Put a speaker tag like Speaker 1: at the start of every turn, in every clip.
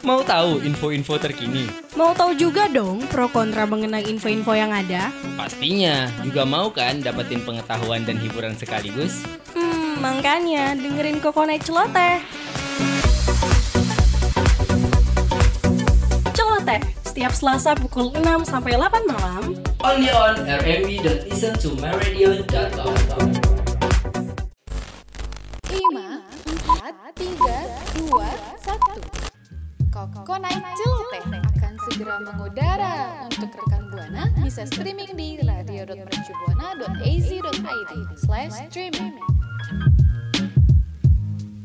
Speaker 1: Mau tahu info-info terkini?
Speaker 2: Mau tahu juga dong pro kontra mengenai info-info yang ada?
Speaker 1: Pastinya. Juga mau kan dapetin pengetahuan dan hiburan sekaligus?
Speaker 2: Hmm, makanya dengerin Kokonai Celoteh. Celoteh, setiap Selasa pukul 6 sampai 8 malam.
Speaker 1: Only on rmb.listentomyradio.com
Speaker 3: 5, 4, 3, 2, 1 Kokonai Celoteh akan segera mengudara Untuk rekan Buana bisa streaming di radio.mercubuana.az.id slash streaming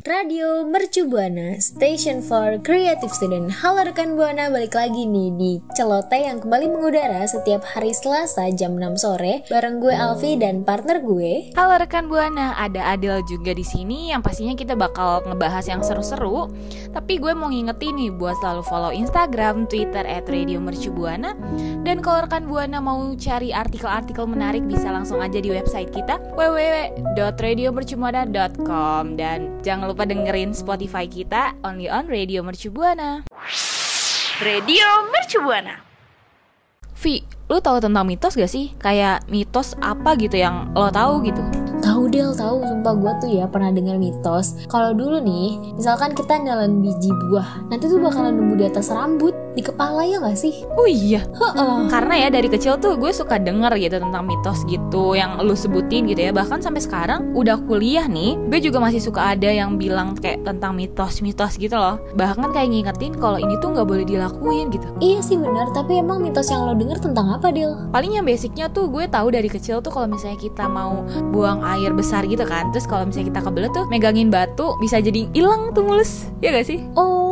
Speaker 4: Radio Mercu Buana, Station for Creative Student. Halo rekan Buana, balik lagi nih di Celoteh yang kembali mengudara setiap hari Selasa jam 6 sore bareng gue Alfi dan partner gue.
Speaker 5: Halo rekan Buana, ada Adel juga di sini yang pastinya kita bakal ngebahas yang seru-seru. Tapi gue mau ngingetin nih buat selalu follow Instagram, Twitter at Radio Mercu Buana. Dan kalau rekan Buana mau cari artikel-artikel menarik bisa langsung aja di website kita www.radiomercubuana.com dan jangan lupa dengerin Spotify kita only on Radio Mercu Buana.
Speaker 6: Radio Mercu Buana.
Speaker 5: Vi, lu tahu tentang mitos gak sih? Kayak mitos apa gitu yang lo tahu gitu?
Speaker 4: Tahu Del, tahu sumpah gue tuh ya pernah dengar mitos. Kalau dulu nih, misalkan kita nelan biji buah, nanti tuh bakalan nemu di atas rambut, di kepala ya gak sih?
Speaker 5: Oh iya,
Speaker 4: Heeh.
Speaker 5: karena ya dari kecil tuh gue suka denger gitu tentang mitos gitu yang lu sebutin gitu ya. Bahkan sampai sekarang udah kuliah nih gue juga masih suka ada yang bilang kayak tentang mitos-mitos gitu loh. Bahkan kayak ngingetin kalau ini tuh nggak boleh dilakuin gitu.
Speaker 4: Iya sih benar, tapi emang mitos yang lo denger tentang apa Del?
Speaker 5: paling yang basicnya tuh gue tahu dari kecil tuh kalau misalnya kita mau buang air besar gitu kan terus kalau misalnya kita kebelet tuh megangin batu bisa jadi hilang tuh mulus. Ya gak sih?
Speaker 4: Oh,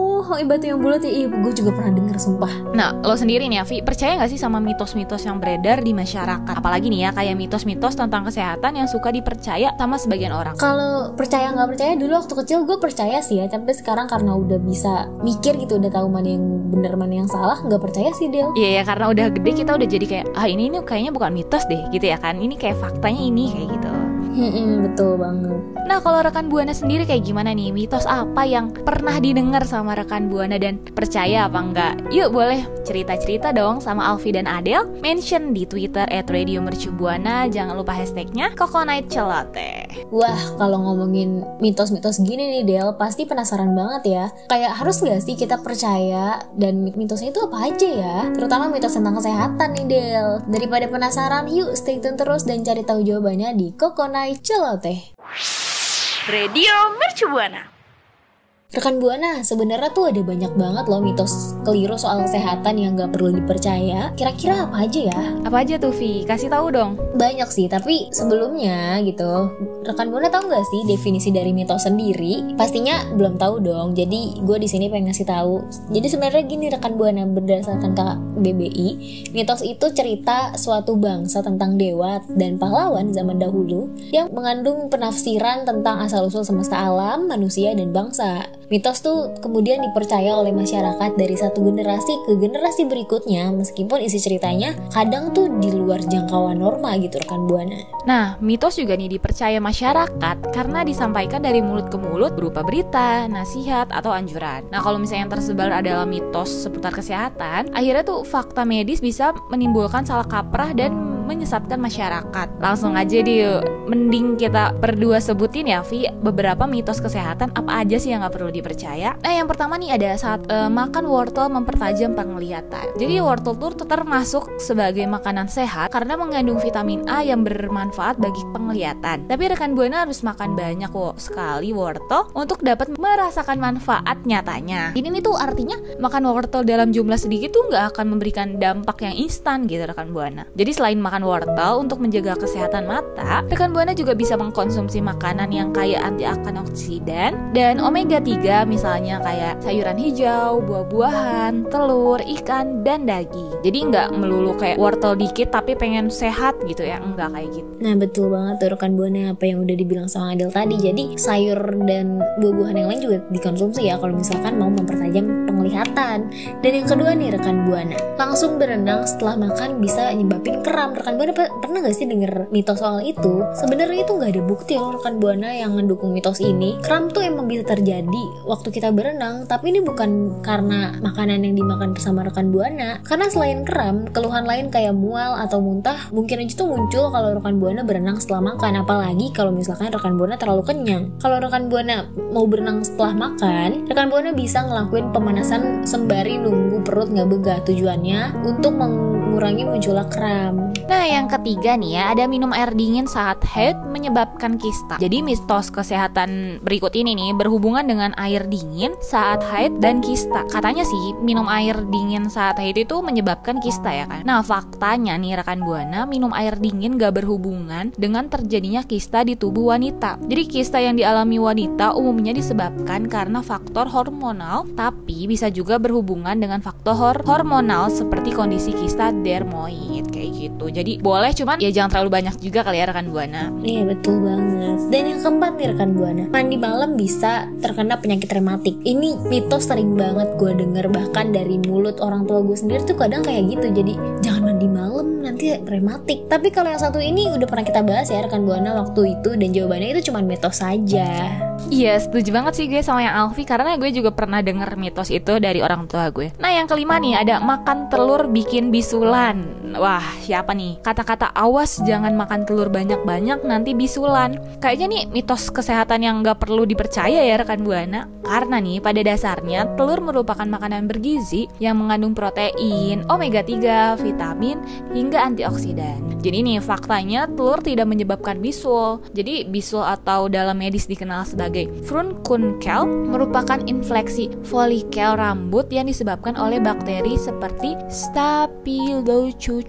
Speaker 4: batu yang bulat ya, iya gue juga pernah denger sumpah.
Speaker 5: Nah, lo sendiri nih, Avi, percaya gak sih sama mitos-mitos yang beredar di masyarakat? Apalagi nih ya, kayak mitos-mitos tentang kesehatan yang suka dipercaya sama sebagian orang.
Speaker 4: Kalau percaya nggak percaya dulu waktu kecil gue percaya sih ya, tapi sekarang karena udah bisa mikir gitu, udah tahu mana yang bener mana yang salah, nggak percaya sih Del.
Speaker 5: Iya ya, karena udah gede kita udah jadi kayak, ah ini ini kayaknya bukan mitos deh, gitu ya kan? Ini kayak faktanya ini kayak gitu.
Speaker 4: Hmm, betul banget.
Speaker 5: Nah, kalau rekan Buana sendiri kayak gimana nih? Mitos apa yang pernah didengar sama rekan Buana dan percaya apa enggak? Yuk boleh cerita-cerita dong sama Alfi dan Adel. Mention di Twitter at Radio Mercubuana. Jangan lupa hashtagnya Coconut Celoteh.
Speaker 4: Wah, kalau ngomongin mitos-mitos gini nih Del, pasti penasaran banget ya. Kayak harus nggak sih kita percaya dan mitosnya itu apa aja ya? Terutama mitos tentang kesehatan nih Del. Daripada penasaran, yuk stay tune terus dan cari tahu jawabannya di Kokonai Celoteh.
Speaker 6: Radio Mercu Buana.
Speaker 4: Rekan Buana, sebenarnya tuh ada banyak banget loh mitos keliru soal kesehatan yang gak perlu dipercaya. Kira-kira apa aja ya?
Speaker 5: Apa aja tuh Vi? Kasih tahu dong.
Speaker 4: Banyak sih, tapi sebelumnya gitu, rekan Buana tahu nggak sih definisi dari mitos sendiri? Pastinya belum tahu dong. Jadi gue di sini pengen ngasih tahu. Jadi sebenarnya gini rekan Buana berdasarkan KBBI, mitos itu cerita suatu bangsa tentang dewa dan pahlawan zaman dahulu yang mengandung penafsiran tentang asal usul semesta alam, manusia dan bangsa. Mitos tuh kemudian dipercaya oleh masyarakat dari satu generasi ke generasi berikutnya meskipun isi ceritanya kadang tuh di luar jangkauan norma gitu rekan Buana.
Speaker 5: Nah, mitos juga nih dipercaya masyarakat karena disampaikan dari mulut ke mulut berupa berita, nasihat, atau anjuran. Nah, kalau misalnya yang tersebar adalah mitos seputar kesehatan, akhirnya tuh fakta medis bisa menimbulkan salah kaprah dan menyesatkan masyarakat. Langsung aja yuk. mending kita berdua sebutin ya, Vi, beberapa mitos kesehatan apa aja sih yang nggak perlu dipercaya. Nah, yang pertama nih ada saat eh, makan wortel mempertajam penglihatan. Jadi wortel tuh termasuk sebagai makanan sehat karena mengandung vitamin A yang bermanfaat bagi penglihatan. Tapi rekan buana harus makan banyak kok sekali wortel untuk dapat merasakan manfaat nyatanya. Ini nih tuh artinya makan wortel dalam jumlah sedikit tuh nggak akan memberikan dampak yang instan gitu rekan buana. Jadi selain makan wortel untuk menjaga kesehatan mata, rekan buana juga bisa mengkonsumsi makanan yang kaya antioksidan dan omega 3 misalnya kayak sayuran hijau, buah-buahan, telur, ikan, dan daging. Jadi nggak melulu kayak wortel dikit tapi pengen sehat gitu ya, enggak kayak gitu.
Speaker 4: Nah betul banget tuh rekan Buana apa yang udah dibilang sama Adel tadi. Jadi sayur dan buah-buahan yang lain juga dikonsumsi ya kalau misalkan mau mempertajam penglihatan. Dan yang kedua nih rekan Buana, langsung berenang setelah makan bisa nyebabin kram. Rekan Buana pe- pernah gak sih denger mitos soal itu? sebenarnya itu nggak ada bukti loh rekan buana yang mendukung mitos ini. Kram tuh emang bisa terjadi waktu kita berenang, tapi ini bukan karena makanan yang dimakan bersama rekan buana. Karena selain kram, keluhan lain kayak mual atau muntah mungkin aja tuh muncul kalau rekan buana berenang setelah makan. Apalagi kalau misalkan rekan buana terlalu kenyang. Kalau rekan buana mau berenang setelah makan, rekan buana bisa ngelakuin pemanasan sembari nunggu perut nggak begah. Tujuannya untuk mengurangi munculnya kram.
Speaker 5: Nah, yang ketiga nih ya, ada minum air dingin saat haid menyebabkan kista. Jadi mitos kesehatan berikut ini nih berhubungan dengan air dingin saat haid dan kista. Katanya sih minum air dingin saat haid itu menyebabkan kista ya kan. Nah, faktanya nih rekan Buana, minum air dingin gak berhubungan dengan terjadinya kista di tubuh wanita. Jadi kista yang dialami wanita umumnya disebabkan karena faktor hormonal, tapi bisa juga berhubungan dengan faktor hormonal seperti kondisi kista dermoid kayak gitu. Jadi boleh cuman ya jangan terlalu banyak juga kali ya rekan Buana.
Speaker 4: Iya betul banget. Dan yang keempat nih rekan buana, mandi malam bisa terkena penyakit rematik. Ini mitos sering banget gue denger bahkan dari mulut orang tua gue sendiri tuh kadang kayak gitu. Jadi jangan mandi malam nanti rematik. Tapi kalau yang satu ini udah pernah kita bahas ya rekan buana waktu itu dan jawabannya itu cuma mitos saja.
Speaker 5: Iya setuju banget sih gue sama yang Alfi karena gue juga pernah denger mitos itu dari orang tua gue. Nah yang kelima nih ada makan telur bikin bisulan. Wah siapa nih? Kata-kata awas jangan makan telur banyak-banyak nanti bisulan. Kayaknya nih mitos kesehatan yang nggak perlu dipercaya ya rekan buana. Karena nih pada dasarnya telur merupakan makanan bergizi yang mengandung protein, omega 3, vitamin hingga antioksidan. Jadi nih faktanya telur tidak menyebabkan bisul. Jadi bisul atau dalam medis dikenal sebagai furunkunkel merupakan infeksi folikel rambut yang disebabkan oleh bakteri seperti Staphylococcus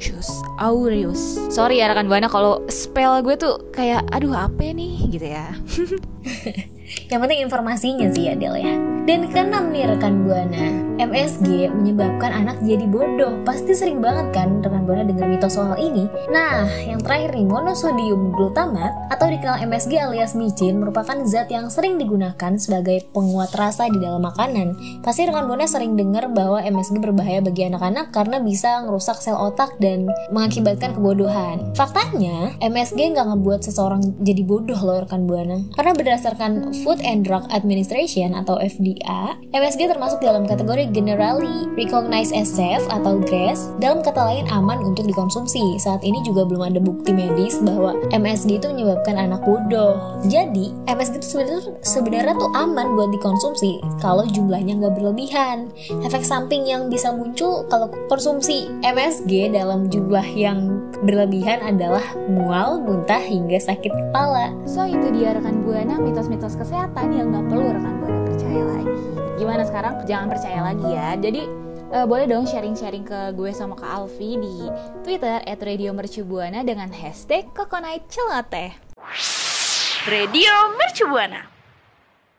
Speaker 5: aureus. Sorry ya rekan buana kalau spell gue tuh kayak aduh apa nih gitu ya.
Speaker 4: Yang penting informasinya sih ya Del ya. Dan keenam nih rekan Buana, MSG menyebabkan anak jadi bodoh. Pasti sering banget kan rekan Buana dengar mitos soal ini. Nah, yang terakhir nih monosodium glutamat atau dikenal MSG alias micin merupakan zat yang sering digunakan sebagai penguat rasa di dalam makanan. Pasti rekan Buana sering dengar bahwa MSG berbahaya bagi anak-anak karena bisa merusak sel otak dan mengakibatkan kebodohan. Faktanya, MSG nggak ngebuat seseorang jadi bodoh loh rekan Buana. Karena berdasarkan Food and Drug Administration atau FDA, MSG termasuk dalam kategori Generally Recognized as Safe atau GRAS, dalam kata lain aman untuk dikonsumsi. Saat ini juga belum ada bukti medis bahwa MSG itu menyebabkan anak bodoh. Jadi, MSG itu sebenarnya sebenarnya tuh aman buat dikonsumsi kalau jumlahnya nggak berlebihan. Efek samping yang bisa muncul kalau konsumsi MSG dalam jumlah yang berlebihan adalah mual, muntah, hingga sakit kepala.
Speaker 5: So itu dia rekan buana mitos-mitos kesehatan yang nggak perlu rekan buana percaya lagi. Gimana sekarang? Jangan percaya lagi ya. Jadi eh, boleh dong sharing-sharing ke gue sama ke Alfi di Twitter @radiomercubuana dengan hashtag Kokonai Celoteh.
Speaker 6: Radio Mercubuana.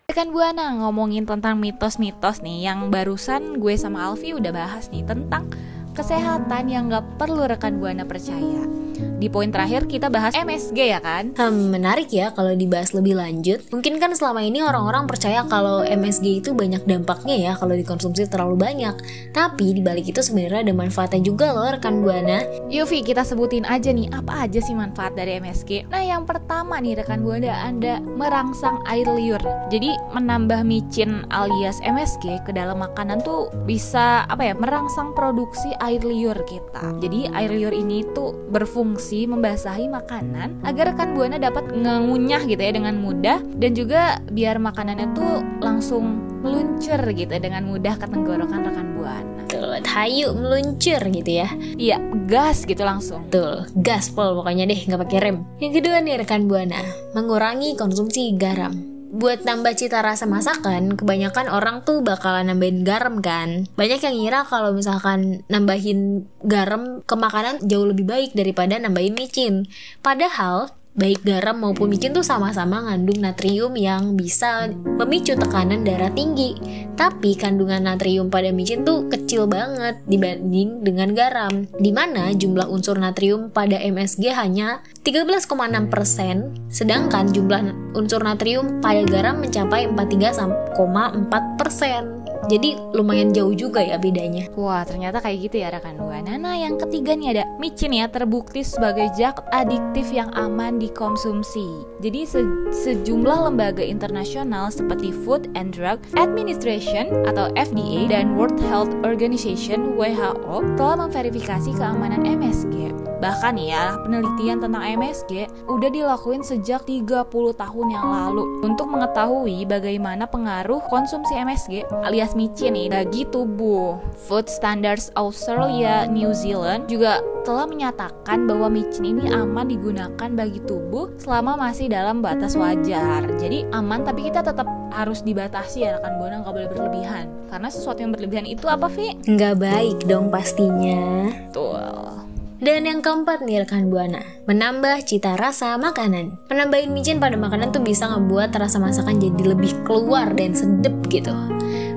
Speaker 5: Rekan Buana ngomongin tentang mitos-mitos nih yang barusan gue sama Alfi udah bahas nih tentang kesehatan yang gak perlu rekan Buana percaya. Di poin terakhir kita bahas MSG ya kan?
Speaker 4: Hmm, menarik ya kalau dibahas lebih lanjut. Mungkin kan selama ini orang-orang percaya kalau MSG itu banyak dampaknya ya kalau dikonsumsi terlalu banyak. Tapi dibalik itu sebenarnya ada manfaatnya juga loh rekan Buana.
Speaker 5: Yufi kita sebutin aja nih apa aja sih manfaat dari MSG. Nah yang pertama nih rekan Buana Anda merangsang air liur. Jadi menambah micin alias MSG ke dalam makanan tuh bisa apa ya merangsang produksi air liur kita. Jadi air liur ini tuh berfungsi membasahi makanan agar rekan buana dapat ngunyah gitu ya dengan mudah dan juga biar makanannya tuh langsung meluncur gitu dengan mudah ke tenggorokan rekan buana.
Speaker 4: Tuh, hayu meluncur gitu ya.
Speaker 5: Iya, gas gitu langsung.
Speaker 4: Betul, gaspol pokoknya deh, nggak pakai rem. Yang kedua nih rekan buana, mengurangi konsumsi garam. Buat nambah cita rasa masakan, kebanyakan orang tuh bakalan nambahin garam kan. Banyak yang ngira kalau misalkan nambahin garam ke makanan jauh lebih baik daripada nambahin micin. Padahal baik garam maupun micin tuh sama-sama ngandung natrium yang bisa memicu tekanan darah tinggi. Tapi kandungan natrium pada micin tuh kecil banget dibanding dengan garam. Di mana jumlah unsur natrium pada MSG hanya 13,6%, sedangkan jumlah unsur natrium pada garam mencapai 43,4%. Jadi lumayan jauh juga ya bedanya.
Speaker 5: Wah, ternyata kayak gitu ya rekan Buana. Nah, yang ketiga nih ada micin ya terbukti sebagai zat adiktif yang aman dikonsumsi. Jadi se- sejumlah lembaga internasional seperti Food and Drug Administration atau FDA dan World Health Organization WHO telah memverifikasi keamanan MSG. Bahkan ya, penelitian tentang MSG udah dilakuin sejak 30 tahun yang lalu untuk mengetahui bagaimana pengaruh konsumsi MSG alias micin nih bagi tubuh. Food Standards Australia New Zealand juga telah menyatakan bahwa micin ini aman digunakan bagi tubuh selama masih dalam batas wajar. Jadi aman tapi kita tetap harus dibatasi ya rekan buana nggak boleh berlebihan. Karena sesuatu yang berlebihan itu apa Vi?
Speaker 4: Nggak baik dong pastinya.
Speaker 5: Betul.
Speaker 4: Dan yang keempat nih rekan buana, menambah cita rasa makanan. Penambahin micin pada makanan tuh bisa ngebuat rasa masakan jadi lebih keluar dan sedep gitu.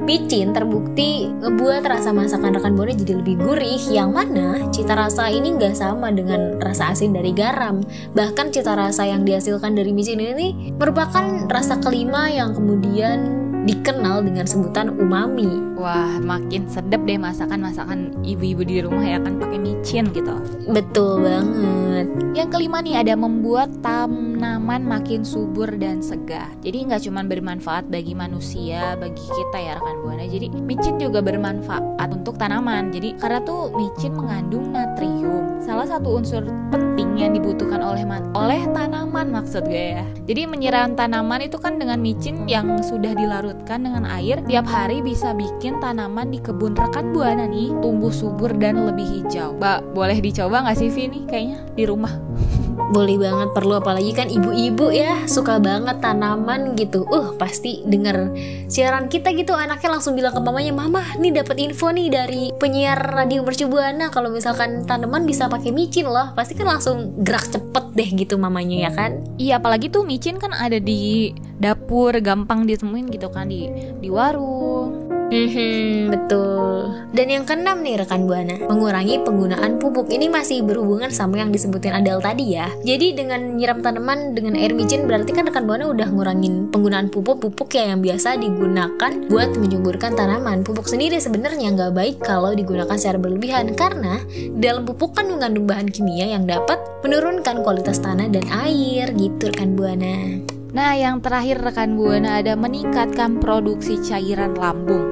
Speaker 4: Micin terbukti ngebuat rasa masakan rekan buana jadi lebih gurih, yang mana cita rasa ini nggak sama dengan rasa asin dari garam. Bahkan cita rasa yang dihasilkan dari micin ini merupakan rasa kelima yang kemudian dikenal dengan sebutan umami.
Speaker 5: Wah, makin sedep deh masakan-masakan ibu-ibu di rumah ya kan pakai micin gitu.
Speaker 4: Betul banget.
Speaker 5: Yang kelima nih ada membuat tanaman makin subur dan segar. Jadi nggak cuma bermanfaat bagi manusia, bagi kita ya rekan buana. Jadi micin juga bermanfaat untuk tanaman. Jadi karena tuh micin mengandung natrium, salah satu unsur penting yang dibutuhkan oleh oleh tanaman maksud gue ya. Jadi menyiram tanaman itu kan dengan micin yang sudah dilarutkan dengan air tiap hari bisa bikin tanaman di kebun rekan buana nih tumbuh subur dan lebih hijau. Mbak, boleh dicoba nggak sih Vi nih kayaknya di rumah?
Speaker 4: Boleh banget perlu apalagi kan ibu-ibu ya suka banget tanaman gitu. Uh pasti denger siaran kita gitu anaknya langsung bilang ke mamanya, "Mama, nih dapat info nih dari penyiar radio mercubuana kalau misalkan tanaman bisa pakai micin loh." Pasti kan langsung gerak cepet deh gitu mamanya ya kan.
Speaker 5: Iya, apalagi tuh micin kan ada di dapur, gampang ditemuin gitu kan di di warung.
Speaker 4: Hmm, betul. Dan yang keenam nih rekan buana, mengurangi penggunaan pupuk ini masih berhubungan sama yang disebutin Adel tadi ya. Jadi dengan nyiram tanaman dengan air micin berarti kan rekan buana udah ngurangin penggunaan pupuk-pupuk ya yang biasa digunakan buat menyuburkan tanaman. Pupuk sendiri sebenarnya nggak baik kalau digunakan secara berlebihan karena dalam pupuk kan mengandung bahan kimia yang dapat menurunkan kualitas tanah dan air gitu rekan buana.
Speaker 5: Nah, yang terakhir rekan buana ada meningkatkan produksi cairan lambung.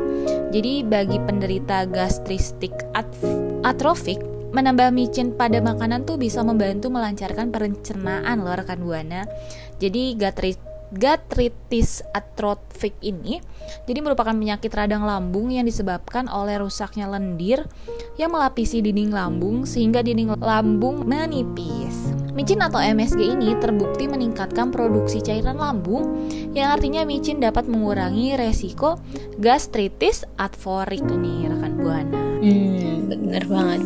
Speaker 5: Jadi bagi penderita gastristik atrofik, menambah micin pada makanan tuh bisa membantu melancarkan pencernaan loh rekan buana. Jadi gastritis gastritis atrofik ini jadi merupakan penyakit radang lambung yang disebabkan oleh rusaknya lendir yang melapisi dinding lambung sehingga dinding lambung menipis. Micin atau MSG ini terbukti meningkatkan produksi cairan lambung yang artinya micin dapat mengurangi resiko gastritis atforik nih rekan buana.
Speaker 4: Hmm, bener banget.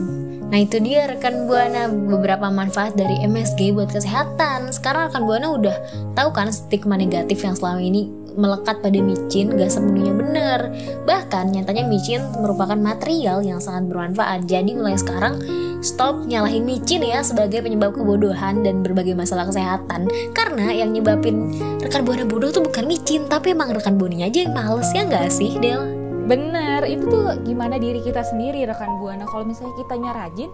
Speaker 4: Nah itu dia rekan Buana beberapa manfaat dari MSG buat kesehatan. Sekarang rekan Buana udah tahu kan stigma negatif yang selama ini melekat pada micin gak sepenuhnya benar. Bahkan nyatanya micin merupakan material yang sangat bermanfaat. Jadi mulai sekarang stop nyalahin micin ya sebagai penyebab kebodohan dan berbagai masalah kesehatan. Karena yang nyebabin rekan Buana bodoh tuh bukan micin, tapi emang rekan Buana aja yang males ya gak sih Del?
Speaker 5: Bener, itu tuh gimana diri kita sendiri rekan buana. Kalau misalnya kitanya rajin,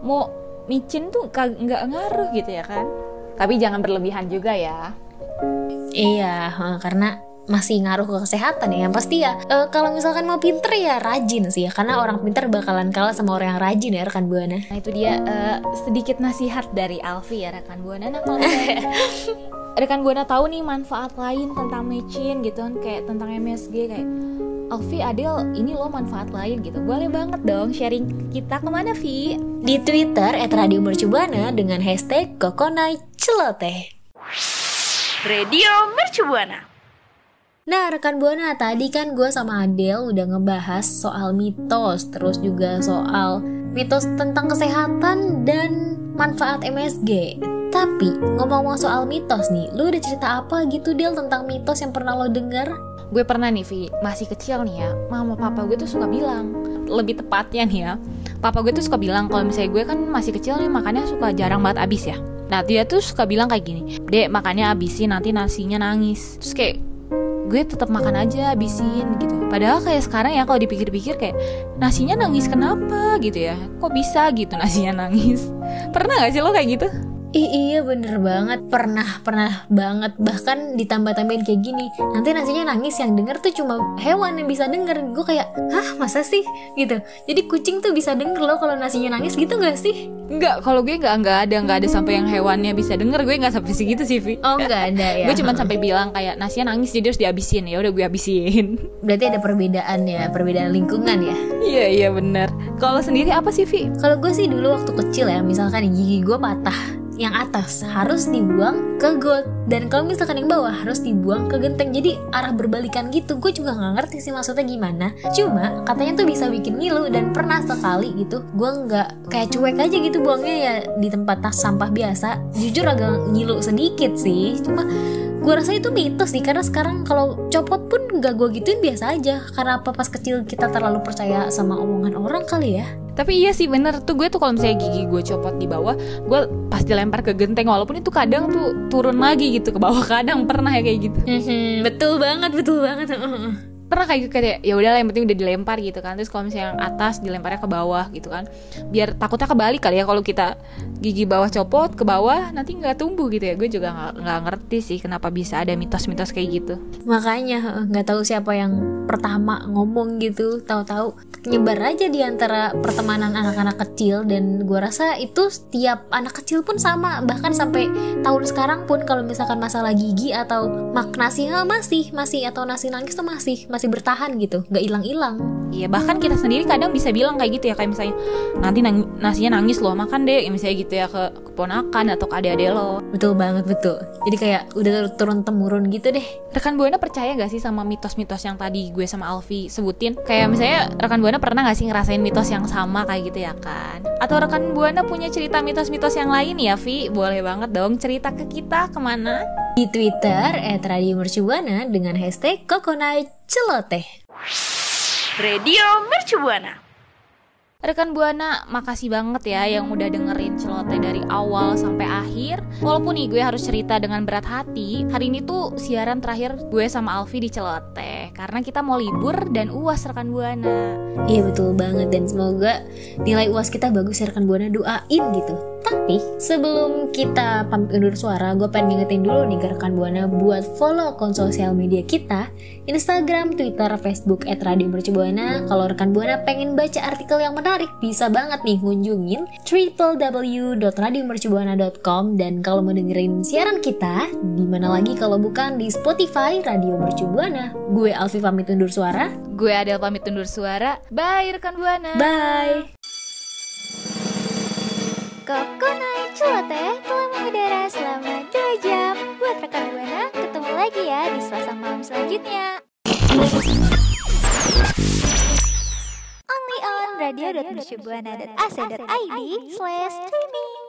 Speaker 5: mau micin tuh nggak ngaruh gitu ya kan? Tapi jangan berlebihan juga ya.
Speaker 4: Iya, karena masih ngaruh ke kesehatan ya. Yang pasti ya, e, kalau misalkan mau pinter ya rajin sih ya. Karena orang pinter bakalan kalah sama orang yang rajin ya rekan buana.
Speaker 5: Nah itu dia uh, sedikit nasihat dari Alfi ya rekan buana. Nah kalau rekan buana tahu nih manfaat lain tentang micin gitu kan, kayak tentang MSG kayak Alfi Adel ini lo manfaat lain gitu boleh banget dong sharing kita ke mana Vi?
Speaker 4: Di Twitter @radiomercubuana dengan hashtag Kokonai Celoteh.
Speaker 6: Radio Mercubuana.
Speaker 4: Nah rekan Buana tadi kan gue sama Adel udah ngebahas soal mitos Terus juga soal mitos tentang kesehatan dan manfaat MSG Tapi ngomong-ngomong soal mitos nih Lu udah cerita apa gitu Del tentang mitos yang pernah lo denger?
Speaker 5: gue pernah nih Vi. Masih kecil nih ya mama papa gue tuh suka bilang lebih tepatnya nih ya papa gue tuh suka bilang kalau misalnya gue kan masih kecil nih makannya suka jarang banget abis ya. Nah dia tuh suka bilang kayak gini dek makannya abisin nanti nasinya nangis. Terus kayak gue tetap makan aja habisin gitu. Padahal kayak sekarang ya kalau dipikir-pikir kayak nasinya nangis kenapa gitu ya. Kok bisa gitu nasinya nangis? Pernah gak sih lo kayak gitu
Speaker 4: Ih, iya bener banget. Pernah pernah banget. Bahkan ditambah-tambahin kayak gini. Nanti nasinya nangis yang denger tuh cuma hewan yang bisa denger. Gue kayak hah masa sih? Gitu. Jadi kucing tuh bisa denger loh kalau nasinya nangis gitu nggak sih?
Speaker 5: Enggak, kalau gue nggak nggak ada nggak ada sampai yang hewannya bisa denger. Gue nggak sampai segitu sih Vi.
Speaker 4: Oh nggak ada ya.
Speaker 5: Gue cuma sampai bilang kayak nasinya nangis jadi harus dihabisin. Ya udah gue habisin.
Speaker 4: Berarti ada perbedaan ya perbedaan lingkungan ya?
Speaker 5: Iya iya bener. Kalau sendiri apa sih Vi?
Speaker 4: Kalau gue sih dulu waktu kecil ya misalkan gigi gue patah yang atas harus dibuang ke got dan kalau misalkan yang bawah harus dibuang ke genteng. Jadi arah berbalikan gitu. Gue juga nggak ngerti sih maksudnya gimana. Cuma katanya tuh bisa bikin ngilu dan pernah sekali gitu gue nggak kayak cuek aja gitu buangnya ya di tempat tas sampah biasa. Jujur agak ngilu sedikit sih. Cuma gue rasa itu mitos sih. Karena sekarang kalau copot pun nggak gue gituin biasa aja. Karena apa pas kecil kita terlalu percaya sama omongan orang kali ya
Speaker 5: tapi iya sih bener. Tuh gue tuh kalau misalnya gigi gue copot di bawah gue pasti lempar ke genteng walaupun itu kadang tuh turun lagi gitu ke bawah. Kadang pernah ya kayak gitu.
Speaker 4: Betul banget betul banget
Speaker 5: pernah kayak gitu kayak ya udahlah yang penting udah dilempar gitu kan. Terus kalau misalnya yang atas dilemparnya ke bawah gitu kan. Biar takutnya kebalik kali ya kalau kita gigi bawah copot ke bawah nanti nggak tumbuh gitu ya. Gue juga nggak ngerti sih kenapa bisa ada mitos-mitos kayak gitu.
Speaker 4: Makanya nggak tahu siapa yang pertama ngomong gitu. Tahu-tahu nyebar aja di antara pertemanan anak-anak kecil dan gue rasa itu setiap anak kecil pun sama. Bahkan sampai tahun sekarang pun kalau misalkan masalah gigi atau mak nasi ah, masih masih atau nasi nangis tuh masih bertahan gitu nggak hilang-hilang.
Speaker 5: Iya bahkan kita sendiri kadang bisa bilang kayak gitu ya kayak misalnya nanti nang nasinya nangis loh makan deh ya, misalnya gitu ya ke keponakan atau ke adik-adik lo.
Speaker 4: Betul banget betul. Jadi kayak udah turun temurun gitu deh.
Speaker 5: Rekan buana percaya gak sih sama mitos-mitos yang tadi gue sama Alfi sebutin? Kayak misalnya rekan buana pernah gak sih ngerasain mitos yang sama kayak gitu ya kan? Atau rekan buana punya cerita mitos-mitos yang lain ya Vi boleh banget dong cerita ke kita ke mana
Speaker 4: di Twitter @radiomercubuana dengan hashtag Kokonai Celoteh.
Speaker 6: Radio Mercubuana.
Speaker 5: Rekan Buana, makasih banget ya yang udah dengerin celoteh dari awal sampai akhir. Walaupun nih gue harus cerita dengan berat hati, hari ini tuh siaran terakhir gue sama Alfi di celoteh karena kita mau libur dan uas rekan Buana.
Speaker 4: Iya betul banget dan semoga nilai uas kita bagus ya rekan Buana doain gitu. Tapi sebelum kita pamit undur suara, gue pengen ngingetin dulu nih ke rekan Buana buat follow akun sosial media kita, Instagram, Twitter, Facebook at Radio Mercubuana. Kalau rekan Buana pengen baca artikel yang menarik, bisa banget nih kunjungin www.radiomercubuana.com dan kalau mau dengerin siaran kita, di mana lagi kalau bukan di Spotify Radio Mercubuana. Gue Alfi pamit undur suara.
Speaker 5: Gue Adel pamit undur suara. Bye rekan Buana.
Speaker 4: Bye.
Speaker 7: Kokonai Celoteh telah mengudara selama 2 jam. Buat rekan Buana, ketemu lagi ya di Selasa malam selanjutnya. Only on radio.mercubuana.ac.id slash streaming.